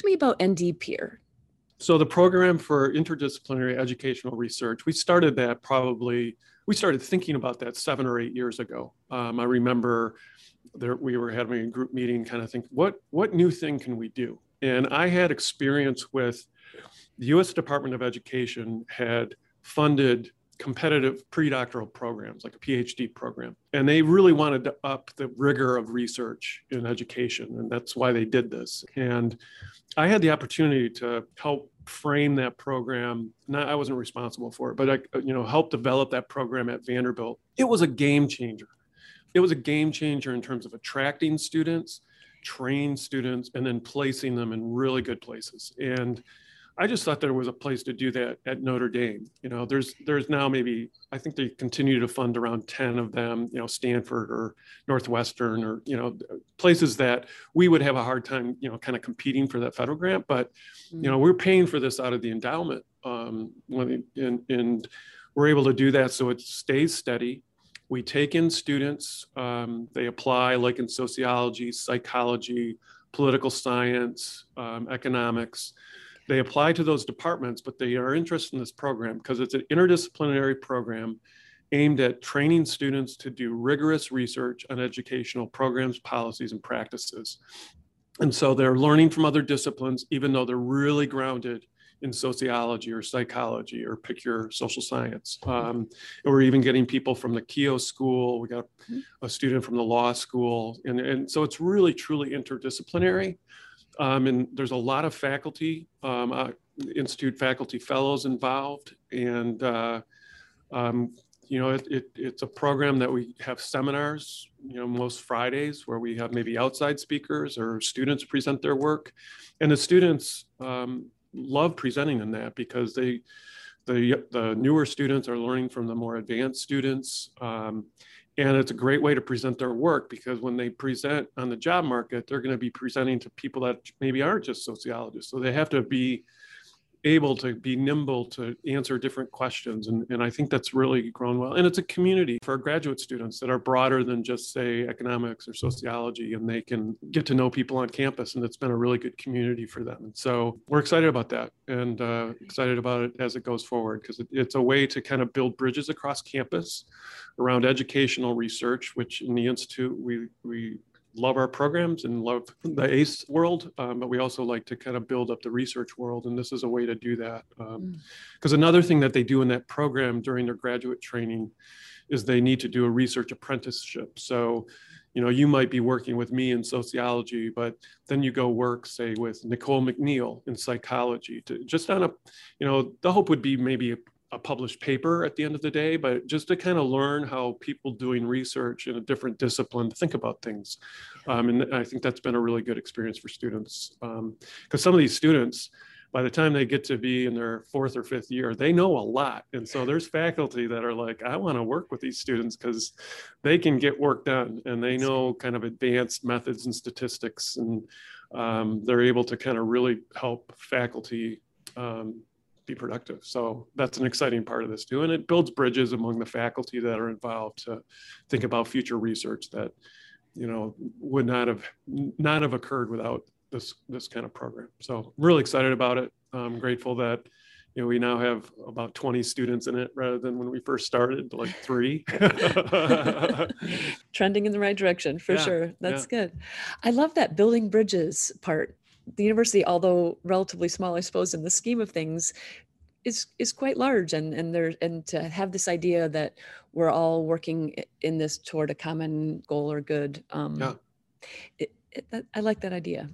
to me about ND PIER. So the program for interdisciplinary educational research, we started that probably, we started thinking about that seven or eight years ago. Um, I remember there, we were having a group meeting, kind of think, what, what new thing can we do? And I had experience with the US Department of Education had funded competitive pre-doctoral programs like a phd program. And they really wanted to up the rigor of research in education and that's why they did this. And i had the opportunity to help frame that program. Not i wasn't responsible for it but i you know helped develop that program at vanderbilt. It was a game changer. It was a game changer in terms of attracting students train students and then placing them in really good places. And I just thought there was a place to do that at Notre Dame. You know, there's there's now maybe I think they continue to fund around 10 of them, you know, Stanford or Northwestern or, you know, places that we would have a hard time, you know, kind of competing for that federal grant. But, you know, mm. we're paying for this out of the endowment. Um, when, and, and we're able to do that so it stays steady. We take in students, um, they apply like in sociology, psychology, political science, um, economics they apply to those departments, but they are interested in this program because it's an interdisciplinary program aimed at training students to do rigorous research on educational programs, policies, and practices. And so they're learning from other disciplines, even though they're really grounded in sociology or psychology or pick your social science. Um, we're even getting people from the Keough School. We got a student from the law school. And, and so it's really, truly interdisciplinary. Um, and there's a lot of faculty, um, uh, institute faculty fellows involved. And, uh, um, you know, it, it, it's a program that we have seminars, you know, most Fridays where we have maybe outside speakers or students present their work. And the students um, love presenting in that because they, the, the newer students are learning from the more advanced students. Um, and it's a great way to present their work because when they present on the job market, they're going to be presenting to people that maybe aren't just sociologists. So they have to be able to be nimble to answer different questions. And, and I think that's really grown well. And it's a community for graduate students that are broader than just, say, economics or sociology, and they can get to know people on campus. And it's been a really good community for them. And so we're excited about that and uh, excited about it as it goes forward because it, it's a way to kind of build bridges across campus around educational research, which in the Institute we, we love our programs and love the ACE world, um, but we also like to kind of build up the research world. And this is a way to do that. Because um, mm. another thing that they do in that program during their graduate training is they need to do a research apprenticeship. So, you know, you might be working with me in sociology, but then you go work, say, with Nicole McNeil in psychology to just on a, you know, the hope would be maybe a published paper at the end of the day, but just to kind of learn how people doing research in a different discipline think about things. Um, and I think that's been a really good experience for students. Because um, some of these students, by the time they get to be in their fourth or fifth year, they know a lot. And so there's faculty that are like, I want to work with these students because they can get work done and they know kind of advanced methods and statistics. And um, they're able to kind of really help faculty um, be productive. So that's an exciting part of this too. And it builds bridges among the faculty that are involved to think about future research that, you know, would not have not have occurred without this this kind of program. So really excited about it. I'm grateful that you know, we now have about 20 students in it rather than when we first started, like three. Trending in the right direction for yeah, sure. That's yeah. good. I love that building bridges part the university, although relatively small, I suppose, in the scheme of things, is is quite large and and there and to have this idea that we're all working in this toward a common goal or good um yeah. It, it, I like that idea.